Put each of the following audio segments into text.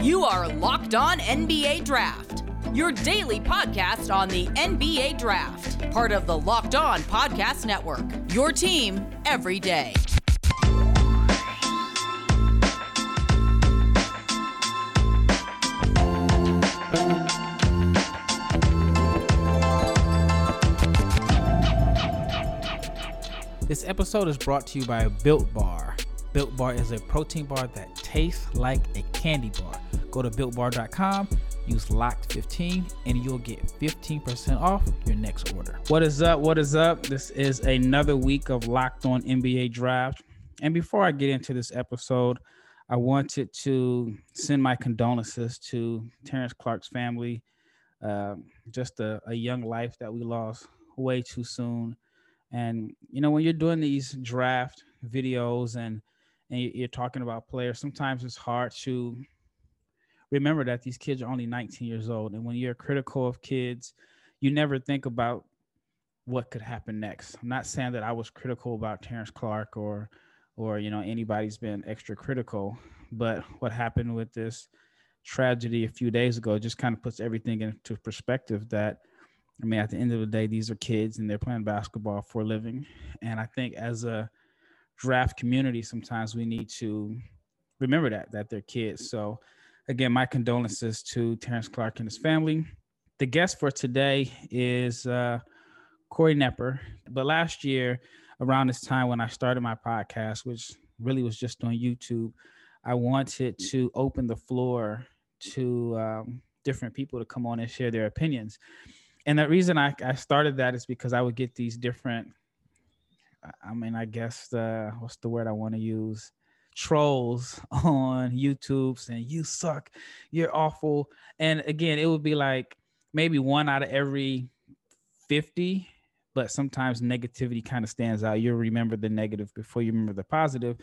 You are Locked On NBA Draft, your daily podcast on the NBA Draft, part of the Locked On Podcast Network. Your team every day. This episode is brought to you by Built Bar. Built Bar is a protein bar that tastes like a candy bar. Go to builtbar.com, use LOCKED15, and you'll get 15% off your next order. What is up? What is up? This is another week of Locked On NBA Draft. And before I get into this episode, I wanted to send my condolences to Terrence Clarke's family. Uh, just a, a young life that we lost way too soon. And you know, when you're doing these draft videos and and you're talking about players, sometimes it's hard to remember that these kids are only 19 years old. And when you're critical of kids, you never think about what could happen next. I'm not saying that I was critical about Terrence Clarke or or you know anybody's been extra critical, but what happened with this tragedy a few days ago just kind of puts everything into perspective that I mean, at the end of the day, these are kids and they're playing basketball for a living. And I think as a draft community, sometimes we need to remember that, that they're kids. So again, my condolences to Terrence Clarke and his family. The guest for today is uh, Corey Nepper. But last year, around this time when I started my podcast, which really was just on YouTube, I wanted to open the floor to um, different people to come on and share their opinions and the reason I, I started that is because I would get these different, I mean, I guess the what's the word I want to use? Trolls on YouTube saying you suck, you're awful. And again, it would be like maybe one out of every 50, but sometimes negativity kind of stands out. You'll remember the negative before you remember the positive.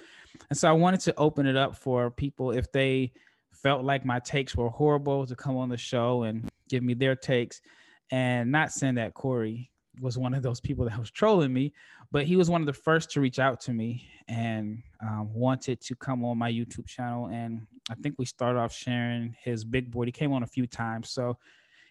And so I wanted to open it up for people if they felt like my takes were horrible to come on the show and give me their takes and not send that Corey was one of those people that was trolling me, but he was one of the first to reach out to me and um, wanted to come on my YouTube channel. And I think we started off sharing his big board. He came on a few times. So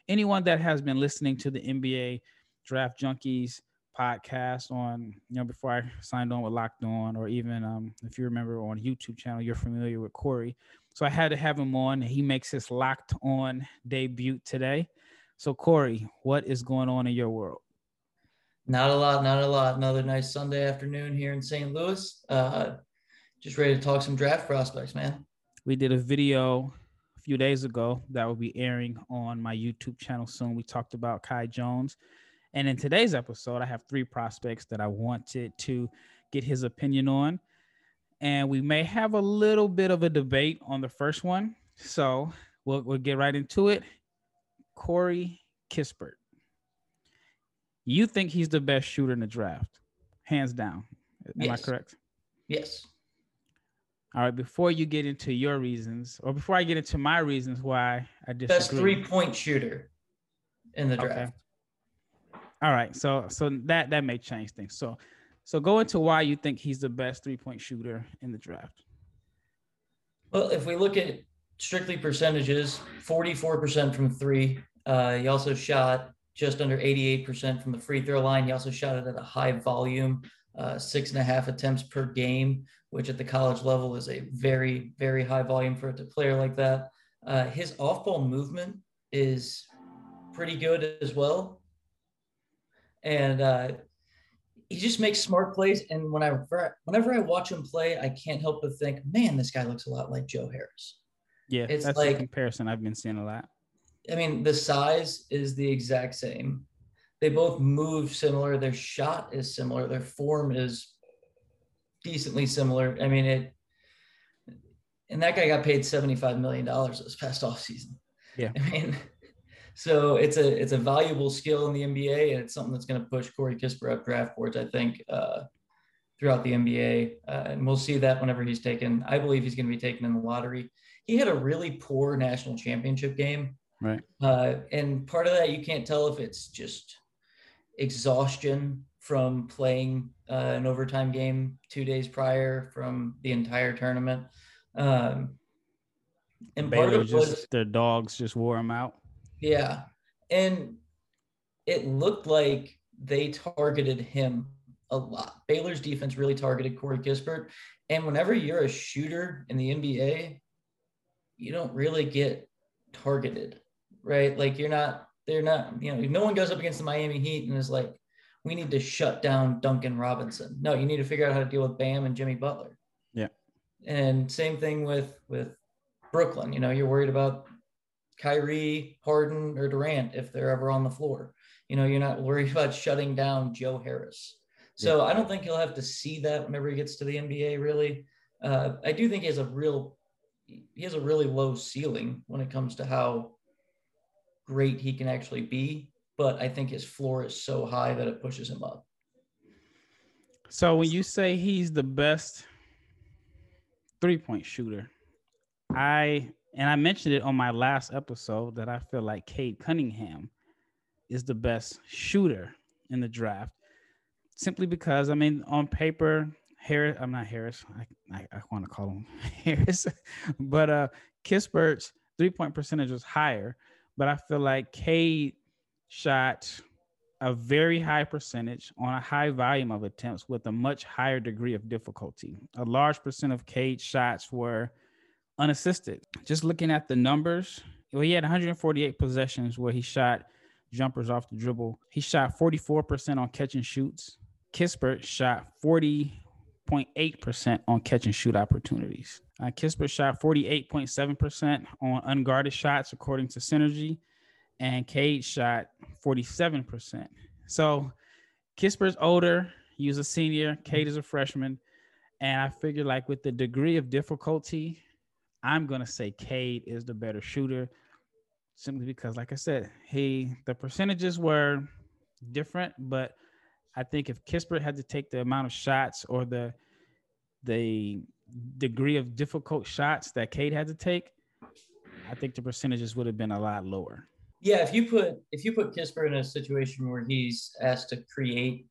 anyone that has been listening to the NBA Draft Junkies podcast on, you know, before I signed on with Locked On, or even um, if you remember on YouTube channel, you're familiar with Corey. So I had to have him on. He makes his Locked On debut today. So, Corey, what is going on in your world? Not a lot, not a lot. Another nice Sunday afternoon here in St. Louis. Uh, just ready to talk some draft prospects, man. We did a video a few days ago that will be airing on my YouTube channel soon. We talked about Kai Jones. And in today's episode, I have three prospects that I wanted to get his opinion on. And we may have a little bit of a debate on the first one. So we'll, we'll get right into it. Corey Kispert. You think he's the best shooter in the draft, hands down. Am yes. I correct? Yes. All right. Before you get into your reasons, or before I get into my reasons why I disagree. Best three point shooter in the draft. Okay. All right. So so that that may change things. So so go into why you think he's the best three point shooter in the draft. Well, if we look at strictly percentages 44% from three. Uh, he also shot just under 88% from the free throw line. He also shot it at a high volume, uh, six and a half attempts per game, which at the college level is a very, very high volume for a player like that. Uh, his off ball movement is pretty good as well. And uh, he just makes smart plays. And whenever, whenever I watch him play, I can't help but think, man, this guy looks a lot like Joe Harris. Yeah, it's that's like, a comparison I've been seeing a lot. I mean, the size is the exact same. They both move similar. Their shot is similar. Their form is decently similar. I mean, it. And that guy got paid seventy-five million dollars this past off season. Yeah, I mean, so it's a it's a valuable skill in the NBA, and it's something that's going to push Corey Kispert up draft boards. I think uh, throughout the NBA, uh, and we'll see that whenever he's taken. I believe he's going to be taken in the lottery he had a really poor national championship game. Right. Uh, and part of that, you can't tell if it's just exhaustion from playing uh, an overtime game two days prior from the entire tournament. Um, And part Baylor of it was just their dogs just wore him out. Yeah. And it looked like they targeted him a lot. Baylor's defense really targeted Corey Kispert. And whenever you're a shooter in the NBA, you don't really get targeted, right? Like you're not, they're not, you know, no one goes up against the Miami Heat and is like, we need to shut down Duncan Robinson. No, you need to figure out how to deal with Bam and Jimmy Butler. Yeah. And same thing with with Brooklyn. You know, you're worried about Kyrie, Harden, or Durant if they're ever on the floor. You know, you're not worried about shutting down Joe Harris. So I don't think he'll have to see that whenever he gets to the NBA. Really, uh, I do think he has a real, he has a really low ceiling when it comes to how great he can actually be. But I think his floor is so high that it pushes him up. So when you say he's the best three point shooter, I and I mentioned it on my last episode that I feel like Cade Cunningham is the best shooter in the draft, simply because I mean on paper Harris, I'm not Harris, I I, I want to call him Harris, but uh Kispert's three point percentage was higher, but I feel like Cade shot a very high percentage on a high volume of attempts with a much higher degree of difficulty. A large percent of Cade shots were unassisted. Just looking at the numbers, well, he had 148 possessions where he shot jumpers off the dribble. He shot 44% on catch and shoots. Kispert shot 40.8% on catch and shoot opportunities. Uh, Kispert shot 48.7% on unguarded shots, according to Synergy and Cade shot 47%. So Kispert's older, he was a senior, Cade is a freshman. And I figure like with the degree of difficulty, I'm gonna say Cade is the better shooter, simply because, like I said, he the percentages were different, but I think if Kispert had to take the amount of shots or the the degree of difficult shots that Cade had to take, I think the percentages would have been a lot lower. Yeah, if you put if you put Kispert in a situation where he's asked to create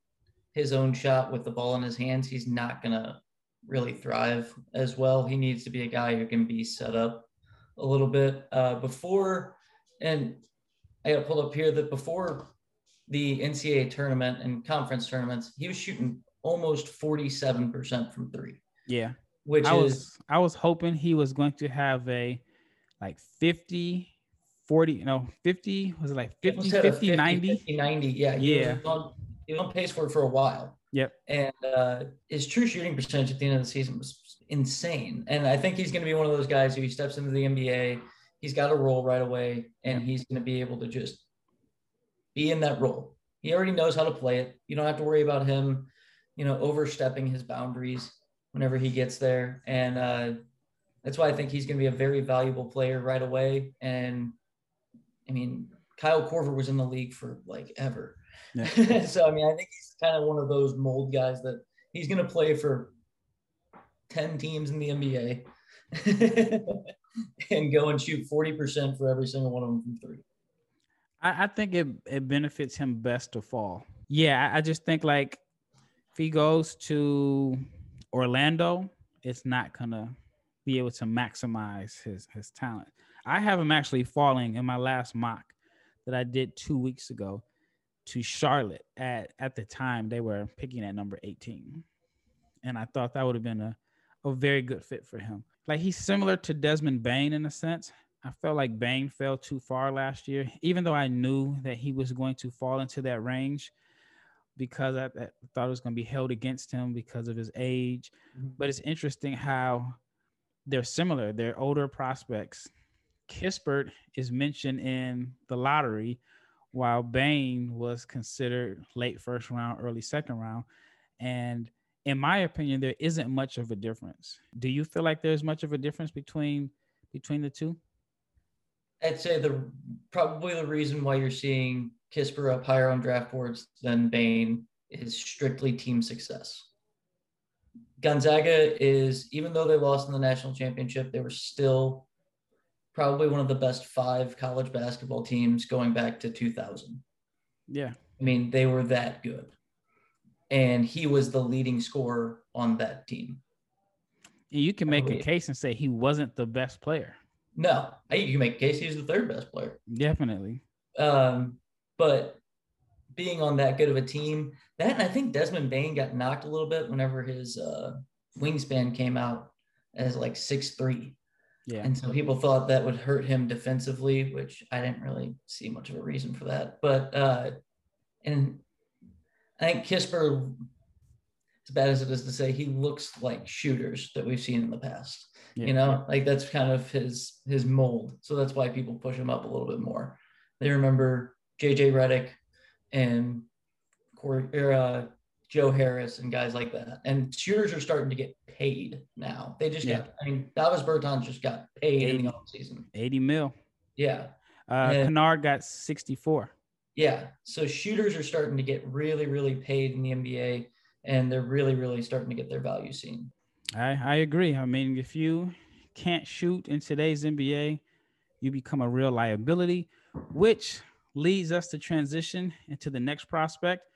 his own shot with the ball in his hands, he's not gonna really thrive as well. He needs to be a guy who can be set up a little bit uh, before. And I got to pull up here that before the NCAA tournament and conference tournaments, he was shooting almost forty-seven percent from three. Yeah, which I is was I was hoping he was going to have a like 50 40, you know, 50, was it like 50, almost had a 50, 90? 50, 90. Yeah. Yeah. He was on pace for it for a while. Yep. And uh, his true shooting percentage at the end of the season was insane. And I think he's going to be one of those guys who he steps into the NBA, he's got a role right away, and he's going to be able to just be in that role. He already knows how to play it. You don't have to worry about him, you know, overstepping his boundaries whenever he gets there. And uh, that's why I think he's going to be a very valuable player right away. And I mean, Kyle Korver was in the league for like ever. Yeah. so I mean, I think he's kind of one of those mold guys that he's going to play for 10 teams in the NBA and go and shoot 40% for every single one of them from three. I, I think it, it benefits him best to fall. Yeah, I, I just think like if he goes to Orlando, it's not gonna be able to maximize his his talent. I have him actually falling in my last mock that I did two weeks ago to Charlotte. At at the time, they were picking at number 18. And I thought that would have been a, a very good fit for him. Like he's similar to Desmond Bane in a sense. I felt like Bane fell too far last year, even though I knew that he was going to fall into that range because I, I thought it was going to be held against him because of his age. Mm-hmm. But it's interesting how they're similar. They're older prospects. Kispert is mentioned in the lottery, while Bane was considered late first round, early second round. And in my opinion, there isn't much of a difference. Do you feel like there's much of a difference between between the two? I'd say the probably the reason why you're seeing Kispert up higher on draft boards than Bane is strictly team success. Gonzaga is, even though they lost in the national championship, they were still probably one of the best five college basketball teams going back to 2000. Yeah. I mean, they were that good. And he was the leading scorer on that team. You can make a case and say he wasn't the best player. No, you can make case he's the third best player. Definitely. Um, but being on that good of a team, that and I think Desmond Bane got knocked a little bit whenever his uh, wingspan came out as like six three. Yeah. And so people thought that would hurt him defensively, which I didn't really see much of a reason for that. But uh and I think Kispert, as bad as it is to say, he looks like shooters that we've seen in the past. Yeah. You know, like that's kind of his his mold. So that's why people push him up a little bit more. They remember JJ Redick and Corey, or, uh, Joe Harris and guys like that. And shooters are starting to get paid now. They just Yeah. got, I mean, Davis Bertans just got paid in Eighty. the offseason. 80 mil. Yeah. Uh, Yeah. Kennard got 64. Yeah. So shooters are starting to get really, really paid in the NBA and they're really, really starting to get their value seen. I, I agree. I mean, if you can't shoot in today's NBA, you become a real liability, which leads us to transition into the next prospect.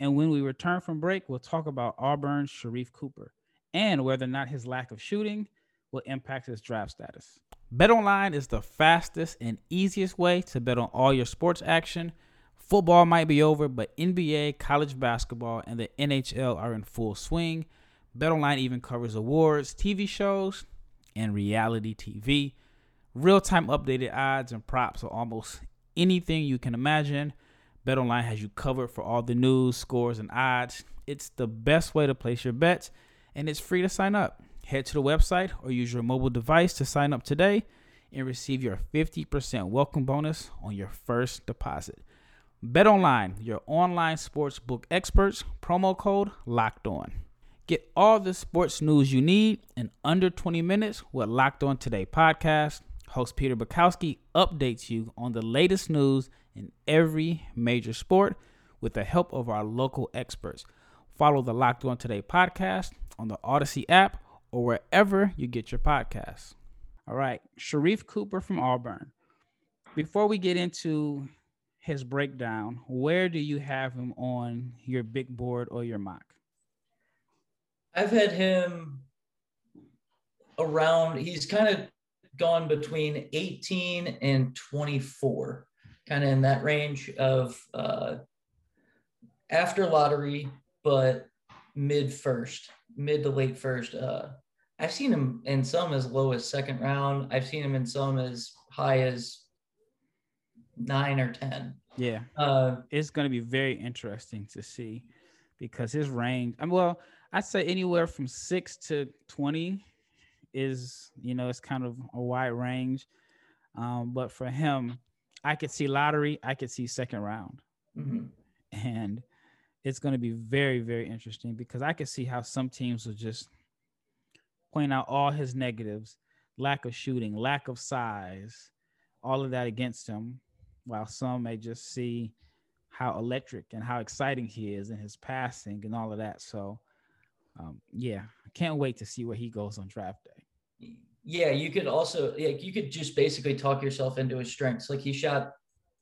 And when we return from break, we'll talk about Auburn's Sharife Cooper and whether or not his lack of shooting will impact his draft status. BetOnline is the fastest and easiest way to bet on all your sports action. Football might be over, but NBA, college basketball, and the NHL are in full swing. BetOnline even covers awards, TV shows, and reality TV. Real time updated odds and props on almost anything you can imagine. BetOnline has you covered for all the news, scores, and odds. It's the best way to place your bets, and it's free to sign up. Head to the website or use your mobile device to sign up today and receive your 50% welcome bonus on your first deposit. BetOnline, your online sports book experts, promo code locked on. Get all the sports news you need in under 20 minutes with Locked On Today podcast. Host Peter Bukowski updates you on the latest news in every major sport with the help of our local experts. Follow the Locked On Today podcast on the Odyssey app or wherever you get your podcasts. All right, Sharife Cooper from Auburn. Before we get into his breakdown, where do you have him on your big board or your mock? I've had him around, he's kind of gone between 18 and 24, kind of in that range of uh, after lottery, but mid first, mid to late first. Uh, I've seen him in some as low as second round. I've seen him in some as high as nine or 10. Yeah, Uh, it's going to be very interesting to see because his range. I mean, well, I'd say anywhere from six to twenty is you know it's kind of a wide range. Um, but for him, I could see lottery. I could see second round, mhm. and it's going to be very very interesting because I could see how some teams will just point out all his negatives, lack of shooting, lack of size, all of that against him, while some may just see how electric and how exciting he is in his passing and all of that. So, um, yeah, I can't wait to see where he goes on draft day. Yeah, you could also like you could just basically talk yourself into his strengths. Like he shot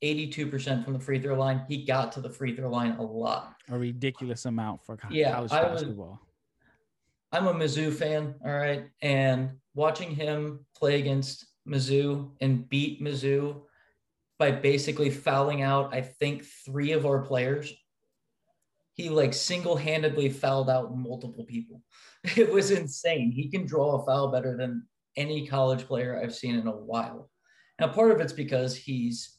82% from the free throw line. He got to the free throw line a lot. A ridiculous amount for co- Yeah, college I was- basketball. I'm a Mizzou fan, all right, and watching him play against Mizzou and beat Mizzou by basically fouling out, I think three of our players. He like single-handedly fouled out multiple people. It was insane. He can draw a foul better than any college player I've seen in a while. Now, part of it's because he's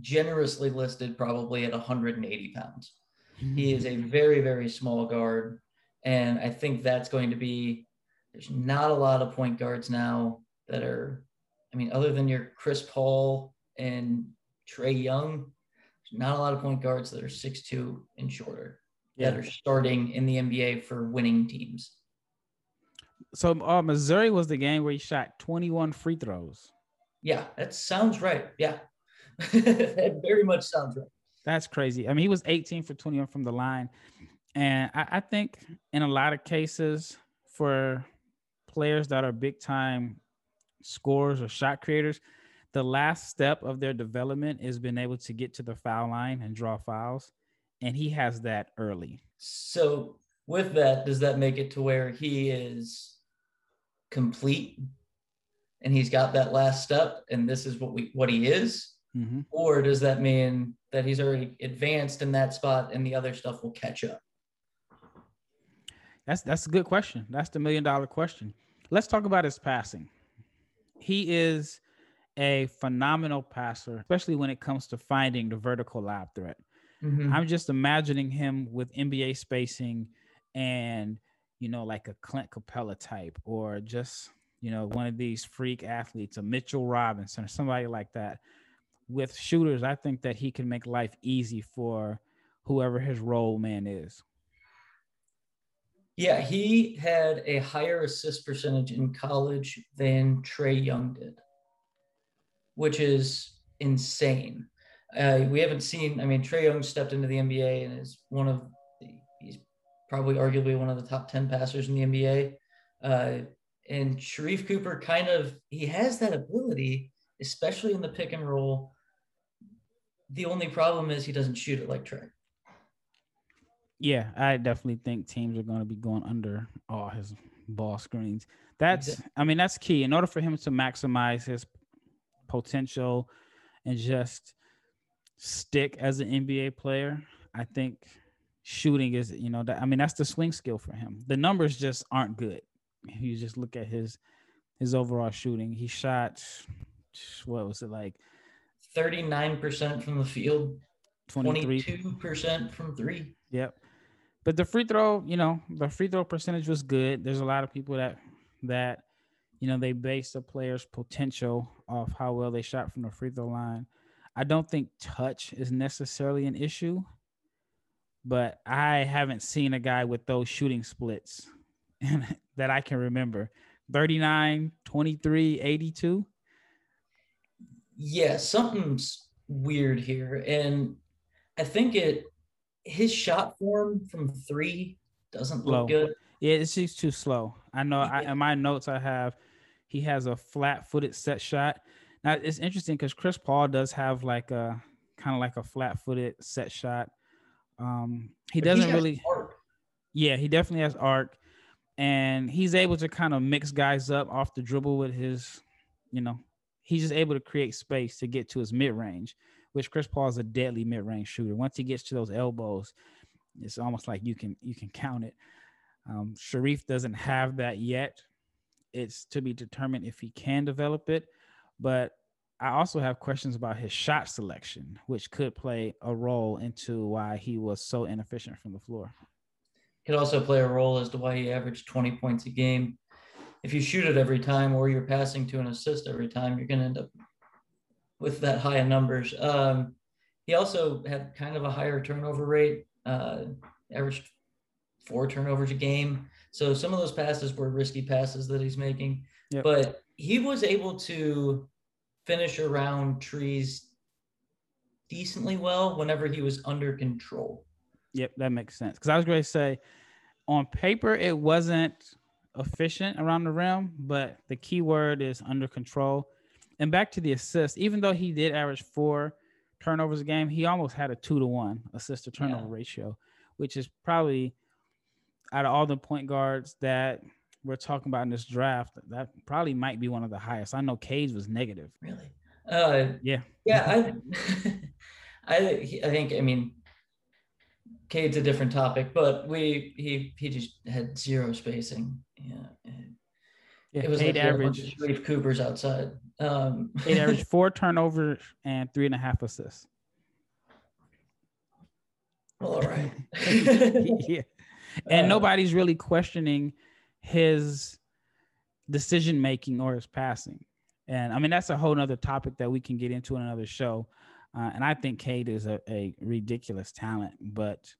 generously listed probably at 180 pounds. He is a hmm. very, very small guard. And I think that's going to be, there's not a lot of point guards now that are, I mean, other than your Chris Paul and Trae Young, not a lot of point guards that are 6'2 and shorter yeah. that are starting in the NBA for winning teams. So, uh, Missouri was the game where he shot 21 free throws. Yeah, that sounds right. Yeah. that very much sounds right. That's crazy. I mean, he was 18 for 21 from the line. And I, I think in a lot of cases for players that are big time scorers or shot creators, the last step of their development is being able to get to the foul line and draw fouls. And he has that early. So, with that, does that make it to where he is complete and he's got that last step and this is what we what he is Mm-hmm. or does that mean that he's already advanced in that spot and the other stuff will catch up That's that's a good question. That's the million dollar question. Let's talk about his passing. He is a phenomenal passer, especially when it comes to finding the vertical lob threat. Mhm. I'm just imagining him with NBA spacing and you know, like a Clint Capela type, or just you know, one of these freak athletes, a Mitchell Robinson or somebody like that. With shooters, I think that he can make life easy for whoever his role man is. yeah he had a higher assist percentage in college than trae young did which is insane uh, we haven't seen i mean trae young stepped into the nba and is one of the he's probably arguably one of the top 10 passers in the nba uh, and Sharife Cooper kind of he has that ability, especially in the pick and roll. The only problem is he doesn't shoot it like Trae. Yeah, I definitely think teams are going to be going under all his ball screens. That's, I mean, that's key. In order for him to maximize his potential and just stick as an NBA player, I think shooting is, you know, that I mean, that's the swing skill for him. The numbers just aren't good. You just look at his his overall shooting. He shot what was it like 39% from the field, 23 22% from three. Yep. But the free throw, you know, the free throw percentage was good. There's a lot of people that that you know they base a player's potential off how well they shot from the free throw line. I don't think touch is necessarily an issue, but I haven't seen a guy with those shooting splits that I can remember. 39, 23, 82. Yeah, something's weird here. And I think it his shot form from three doesn't Low. look good. Yeah, it's just too slow. I know. I, in my notes, I have he has a flat-footed set shot. Now it's interesting because Chris Paul does have like a kind of like a flat-footed set shot. Um, he But doesn't has really. arc. Yeah, he definitely has arc, and he's able to kind of mix guys up off the dribble with his, you know, he's just able to create space to get to his mid range, which Chris Paul is a deadly mid range shooter. Once he gets to those elbows, it's almost like you can you can count it. Um, Sharife doesn't have that yet. It's to be determined if he can develop it, but I also have questions about his shot selection, which could play a role into why he was so inefficient from the floor. Could also play a role as to why he averaged 20 points a game. If you shoot it every time or you're passing to an assist every time, you're going to end up with that high of numbers. Um, he also had kind of a higher turnover rate, uh, averaged four turnovers a game. So some of those passes were risky passes that he's making, Yep. but he was able to finish around trees decently well whenever he was under control. Yep, that makes sense. Because I was going to say, on paper, it wasn't efficient around the rim, but the key word is under control. And back to the assist, even though he did average four turnovers a game, he almost had a two to one assist to turnover Yeah. ratio, which is probably out of all the point guards that we're talking about in this draft, that probably might be one of the highest. I know Cade was negative. Really? Uh, Yeah. yeah. I, I, I think. I mean, Cade's a different topic, but we he he just had zero spacing. Yeah, Yeah, it was Cade like he had a bunch averaged of Sharife Coopers outside. Um, Cade averaged four turnovers and three and a half assists. well, all right. yeah. And Uh, nobody's really questioning his decision making or his passing. And I mean, that's a whole nother topic that we can get into in another show. Uh, and I think Cade is a, a ridiculous talent. But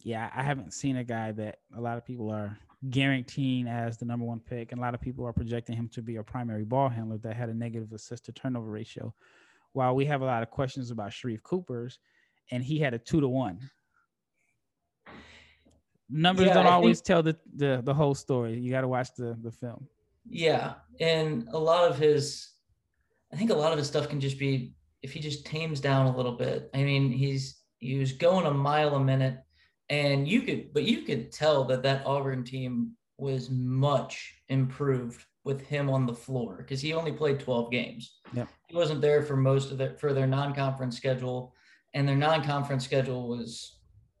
yeah, I haven't seen a guy that a lot of people are guaranteeing as the number one pick. And a lot of people are projecting him to be a primary ball handler that had a negative assist to turnover ratio. While we have a lot of questions about Sharife Cooper's, and he had a two to one numbers Yeah, don't I always tell the, the the whole story. You got to watch the the film. Yeah, and a lot of his, I think a lot of his stuff can just be if he just tames down a little bit. I mean, he's he was going a mile a minute, and you could, but you could tell that that Auburn team was much improved with him on the floor because he only played 12 games. Yeah. He wasn't there for most of their for their non-conference schedule, and their non-conference schedule was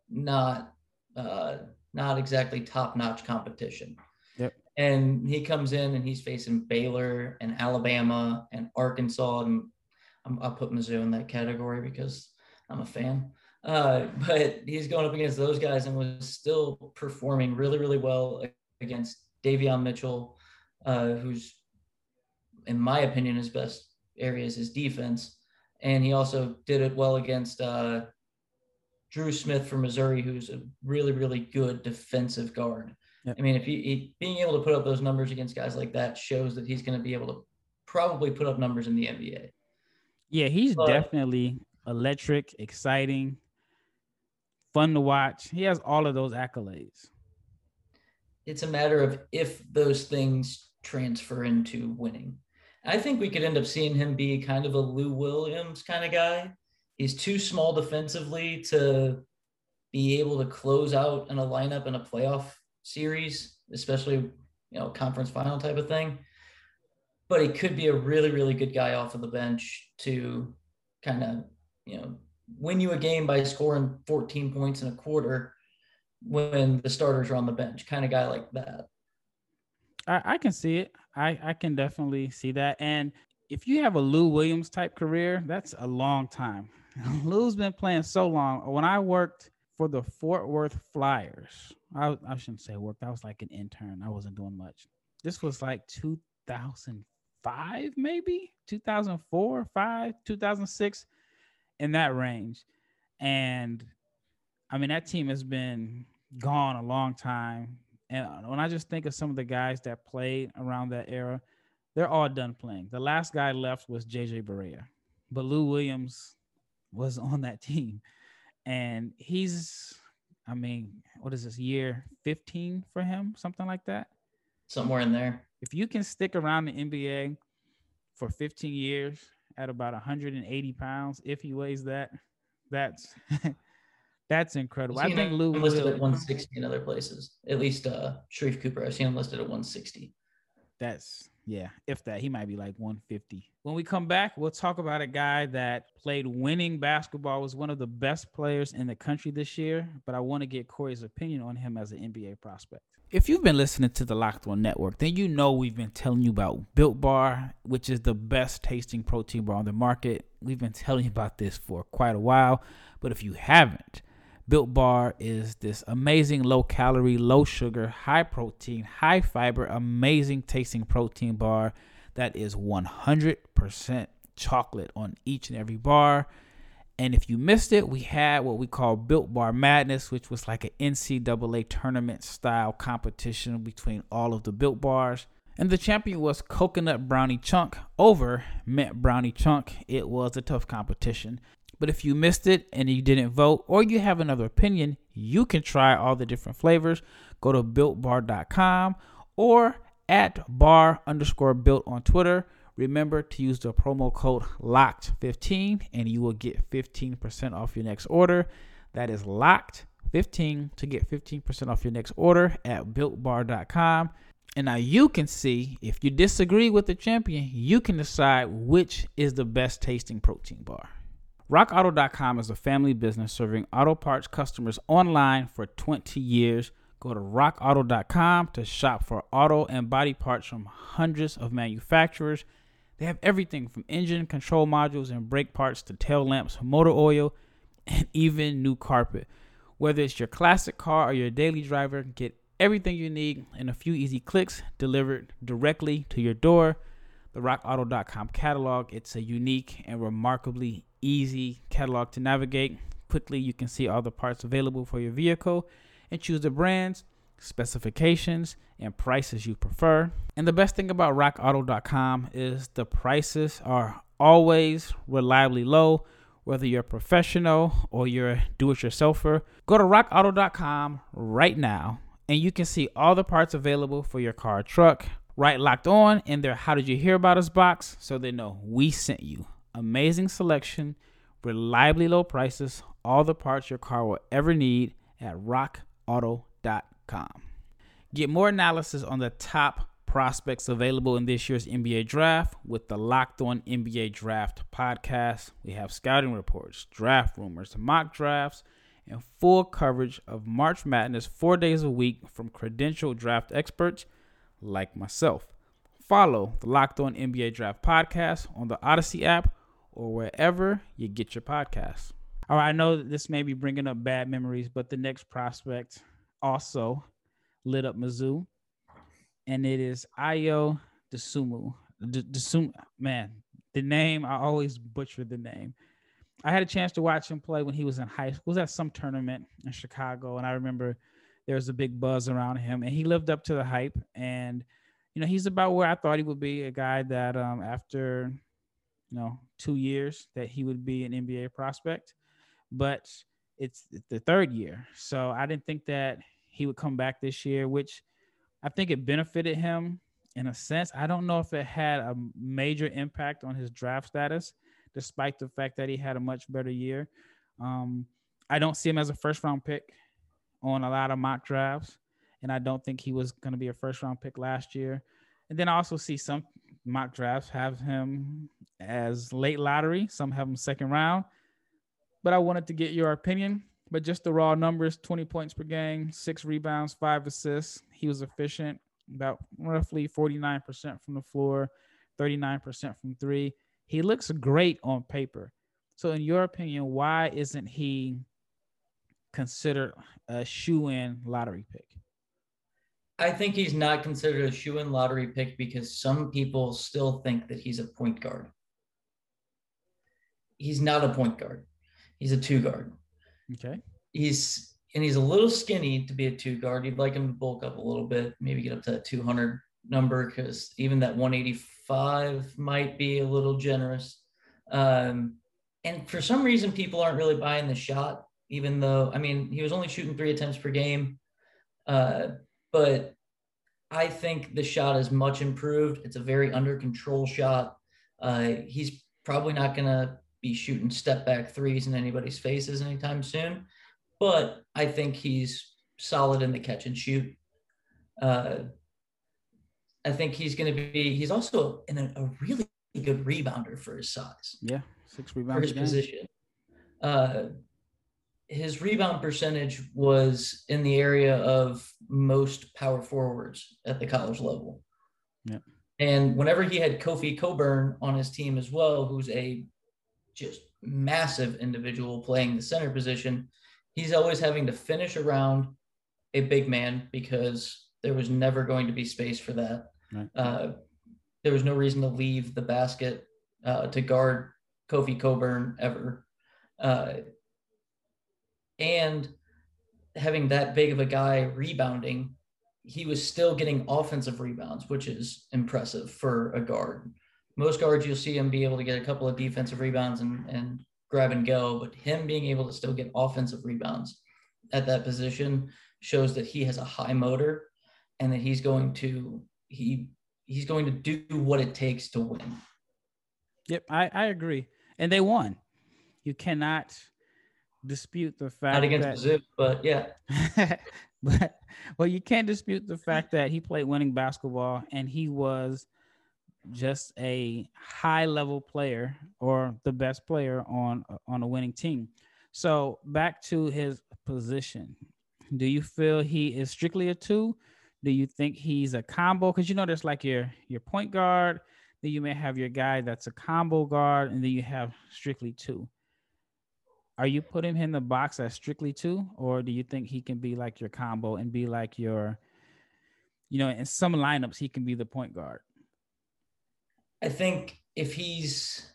not uh, not exactly top-notch competition. Yep. And he comes in and he's facing Baylor and Alabama and Arkansas, and I'm, I'll put Mizzou in that category because I'm a fan. Uh, but he's going up against those guys and was still performing really, really well against Davion Mitchell, uh, who's, in my opinion, his best area is his defense. And he also did it well against uh, Dru Smith from Missouri, who's a really, really good defensive guard. Yep. I mean, if he, he being able to put up those numbers against guys like that shows that he's going to be able to probably put up numbers in the NBA. Yeah, he's But- definitely electric, exciting, fun to watch. He has all of those accolades. it's a matter of if those things transfer into winning. I think we could end up seeing him be kind of a Lou Williams kind of guy. He's too small defensively to be able to close out in a lineup in a playoff series, especially you know conference final type of thing. But he could be a really really good guy off of the bench to kind of you know win you a game by scoring 14 points in a quarter when the starters are on the bench, kind of guy like that. I, I can see it. I, I can definitely see that. And if you have a Lou Williams type career, that's a long time. Lou's been playing so long. When I worked for the Fort Worth Flyers, I, I shouldn't say worked. I was like an intern. I wasn't doing much. This was like 2005, maybe 2004, 5, 2006, in that range. And I mean, that team has been gone a long time. And when I just think of some of the guys that played around that era, they're all done playing. The last guy left was JJ Barea, but Lou Williams was on that team. And he's, I mean, what is this year 15 for him? Something like that. Somewhere in there. If you can stick around the NBA for 15 years at about 180 pounds, if he weighs that, that's that's incredible. I think Lou listed at 160 in other places. At least uh Sharife Cooper, I've seen him listed at 160. That's yeah, if that he might be like 150. When we come back, we'll talk about a guy that played winning basketball, was one of the best players in the country this year, but I want to get Corey's opinion on him as an NBA prospect. If you've been listening to the Locked On Network, then you know we've been telling you about Built Bar, which is the best tasting protein bar on the market. We've been telling you about this for quite a while, but if you haven't, Built Bar is this amazing low calorie, low sugar, high protein, high fiber, amazing tasting protein bar that is 100% chocolate on each and every bar. And if you missed it, we had what we call Built Bar Madness, which was like an NCAA tournament style competition between all of the Built Bars. And the champion was Coconut Brownie Chunk over Mint Brownie Chunk. It was a tough competition. But if you missed it and you didn't vote or you have another opinion, you can try all the different flavors. Go to builtbar.com or at bar underscore built on Twitter. Remember to use the promo code LOCKED15 and you will get 15% off your next order. That is LOCKED15 to get 15% off your next order at builtbar.com. And now you can see if you disagree with the champion, you can decide which is the best tasting protein bar. RockAuto.com is a family business serving auto parts customers online for 20 years. Go to rockauto.com to shop for auto and body parts from hundreds of manufacturers. They have everything from engine control modules and brake parts to tail lamps, motor oil, and even new carpet. Whether it's your classic car or your daily driver, get everything you need in a few easy clicks delivered directly to your door. The rockauto.com catalog, it's a unique and remarkably easy catalog to navigate. Quickly, you can see all the parts available for your vehicle and choose the brands, specifications, and prices you prefer. And the best thing about rockauto.com is the prices are always reliably low, whether you're a professional or you're a do it yourselfer. Go to rockauto.com right now and you can see all the parts available for your car truck. Right locked on in their How Did You Hear About Us box so they know we sent you. Amazing selection, reliably low prices, all the parts your car will ever need at rockauto.com. Get more analysis on the top prospects available in this year's NBA draft with the Locked On NBA Draft podcast. We have scouting reports, draft rumors, mock drafts, and full coverage of March Madness four days a week from credentialed draft experts like myself. Follow the Locked On NBA Draft podcast on the Odyssey app or wherever you get your podcasts. All right, I know this may be bringing up bad memories, but the next prospect also lit up Mizzou, and it is Ayo Dosunmu. Dosunmu, man, the name I always butcher the name. I had a chance to watch him play when he was in high school. was at some tournament in Chicago, and I remember there was a big buzz around him, and he lived up to the hype. And you know, he's about where I thought he would be. A guy that um, after you know two years that he would be an NBA prospect, but it's the third year, so I didn't think that he would come back this year, which I think it benefited him in a sense. I don't know if it had a major impact on his draft status despite the fact that he had a much better year. Um, I don't see him as a first round pick on a lot of mock drafts, and I don't think he was going to be a first round pick last year. And then I also see some mock drafts have him as late lottery, some have him second round. But I wanted to get your opinion. But just the raw numbers 20 points per game, six rebounds, five assists. He was efficient, about roughly 49% from the floor, 39% from three. He looks great on paper. So, in your opinion, why isn't he considered a shoe in lottery pick? I think he's not considered a shoe in lottery pick because some people still think that he's a point guard. He's not a point guard, he's a two guard. Okay. He's and he's a little skinny to be a two guard. You'd like him to bulk up a little bit, maybe get up to that 200 number because even that 185 might be a little generous. Um, and for some reason, people aren't really buying the shot, even though, I mean, he was only shooting three attempts per game. Uh, but I think the shot is much improved. It's a very under control shot. Uh, he's probably not going to be shooting step back threes in anybody's faces anytime soon, but I think he's solid in the catch and shoot. Uh, I think he's going to be. He's also in a, a, really good rebounder for his size. Yeah, six rebounds for his position. Uh, his rebound percentage was in the area of most power forwards at the college level. Yeah. And whenever he had Kofi Cockburn on his team as well, who's a just massive individual playing the center position, he's always having to finish around a big man because there was never going to be space for that. Right. Uh, there was no reason to leave the basket uh, to guard Kofi Cockburn ever. Uh, and having that big of a guy rebounding, he was still getting offensive rebounds, which is impressive for a guard. Most guards, you'll see him be able to get a couple of defensive rebounds and, and grab and go, but him being able to still get offensive rebounds at that position shows that he has a high motor and that he's going to he he's going to do what it takes to win. Yep, I, I agree. And they won. You cannot dispute the fact not against that, but yeah. but well, you can't dispute the fact that he played winning basketball and he was just a high level player or the best player on on a winning team. So back to his position. Do you feel he is strictly a two? Do you think he's a combo? Because you know there's like your your point guard, then you may have your guy that's a combo guard, and then you have strictly two. Are you putting him in the box as strictly two, or do you think he can be like your combo and be like your, you know, in some lineups he can be the point guard? I think if he's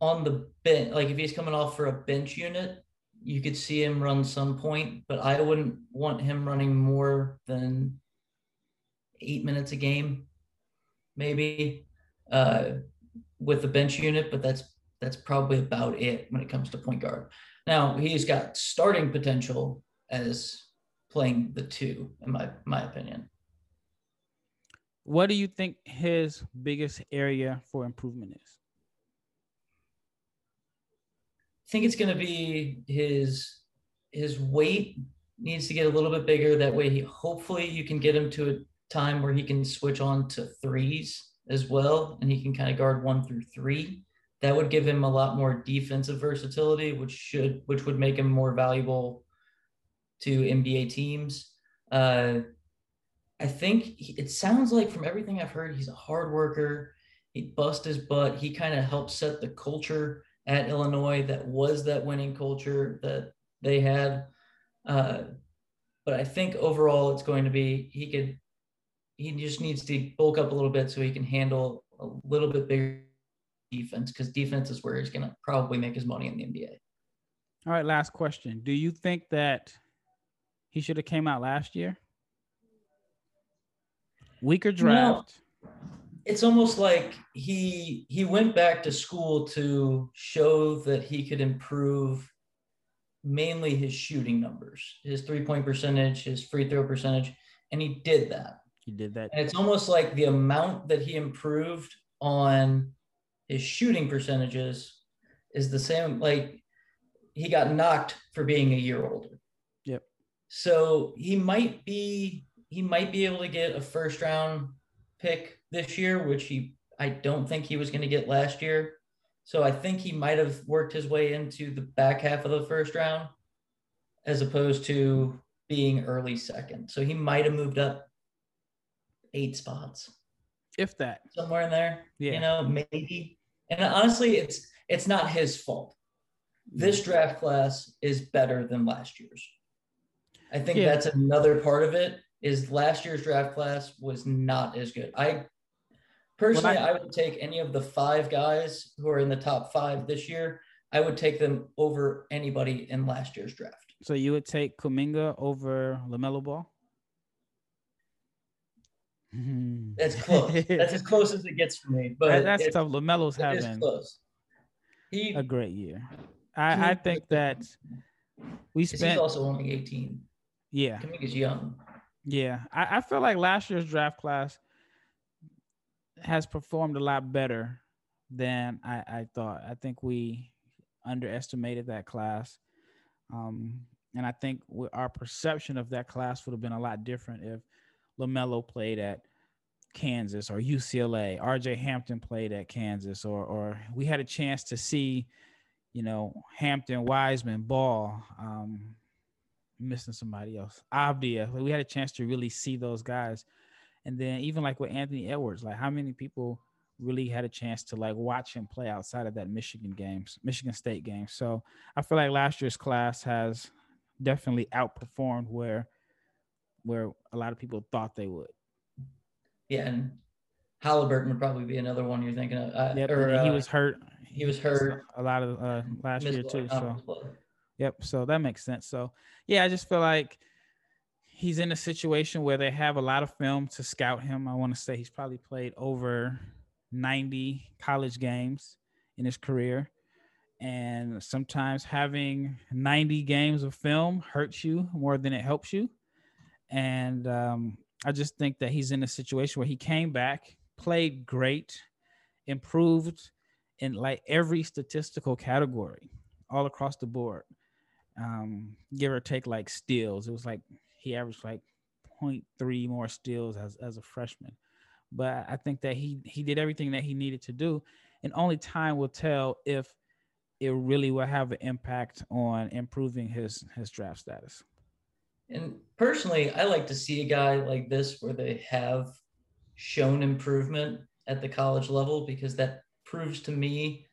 on the bench, like if he's coming off for a bench unit, you could see him run some point, but I wouldn't want him running more than eight minutes a game, maybe uh, with the bench unit. But that's that's probably about it when it comes to point guard. Now he's got starting potential as playing the two, in my my opinion. What do you think his biggest area for improvement is? I think it's going to be his his weight needs to get a little bit bigger. That way, he hopefully you can get him to a time where he can switch on to threes as well, and he can kind of guard one through three. That would give him a lot more defensive versatility, which should which would make him more valuable to NBA teams. Uh, I think he, it sounds like from everything I've heard, he's a hard worker. He bust his butt. He kind of helped set the culture at Illinois that was that winning culture that they had. Uh, but I think overall it's going to be he could he just needs to bulk up a little bit so he can handle a little bit bigger defense because defense is where he's going to probably make his money in the NBA. All right, last question. Do you think that he should have came out last year? Weaker draft. It's almost like he he went back to school to show that he could improve mainly his shooting numbers, his three point percentage, his free throw percentage, and he did that. He did that. And it's almost like the amount that he improved on his shooting percentages is the same. Like he got knocked for being a year older. Yep. So he might be he might be able to get a first round pick this year, which he I don't think he was going to get last year. So I think he might have worked his way into the back half of the first round as opposed to being early second. So he might have moved up eight spots. If that. Somewhere in there. Yeah. You know, maybe. And honestly, it's it's not his fault. This mm-hmm. draft class is better than last year's. I think yeah. that's another part of it is last year's draft class was not as good. I personally I, I would take any of the five guys who are in the top five this year. I would take them over anybody in last year's draft. So you would take Kuminga over LaMelo Ball? That's close. that's as close as it gets for me. But that's it, tough. LaMelo's having close. He, a great year. I, I think that we spent. He's also only 18. Yeah. Kuminga's young. Yeah. I, I feel like last year's draft class has performed a lot better than I, I thought. I think we underestimated that class. Um, and I think our perception of that class would have been a lot different if LaMelo played at Kansas or UCLA, RJ Hampton played at Kansas, or or we had a chance to see, you know, Hampton, Wiseman, Ball, um, missing somebody else, Avdija. We had a chance to really see those guys, and then even like with Anthony Edwards, like how many people really had a chance to like watch him play outside of that Michigan games, Michigan State game. So I feel like last year's class has definitely outperformed where where a lot of people thought they would. Yeah, and Halliburton would probably be another one you're thinking of. Uh, yep, or, he uh, was hurt. He was hurt a lot of uh, last year too. So, yep. So that makes sense. So, yeah, I just feel like he's in a situation where they have a lot of film to scout him. I want to say he's probably played over 90 college games in his career. And sometimes having 90 games of film hurts you more than it helps you. And um, I just think that he's in a situation where he came back, played great, improved in like every statistical category all across the board. Um, give or take like steals. It was like he averaged like 0.3 more steals as, as a freshman. But I think that he he did everything that he needed to do. And only time will tell if it really will have an impact on improving his his draft status. And personally, I like to see a guy like this where they have shown improvement at the college level because that proves to me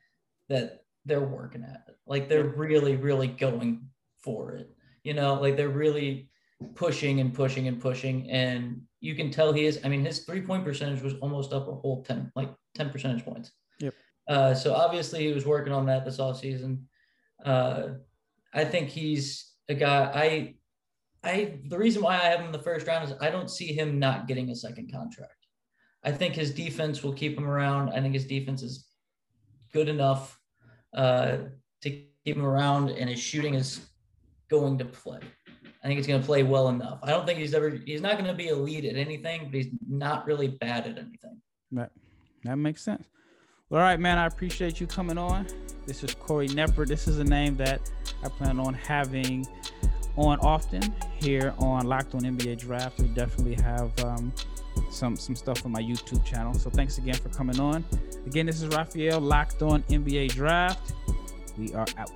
that they're working at it. Like they're really, really going for it. You know, like they're really pushing and pushing and pushing. And you can tell he is, I mean, his three point percentage was almost up a whole 10, like 10 percentage points. Yep. Uh, so obviously he was working on that this off season. Uh, I think he's a guy I I the reason why I have him in the first round is I don't see him not getting a second contract. I think his defense will keep him around. I think his defense is good enough uh, to keep him around, and his shooting is going to play. I think he's going to play well enough. I don't think he's ever he's not going to be lead at anything, but he's not really bad at anything. Right. That makes sense. All right, man. I appreciate you coming on. This is Corey Knepper. This is a name that I plan on having on often here on Locked On NBA Draft. We definitely have um, some some stuff on my YouTube channel. So thanks again for coming on. Again, this is Raphael Locked On NBA Draft. We are out.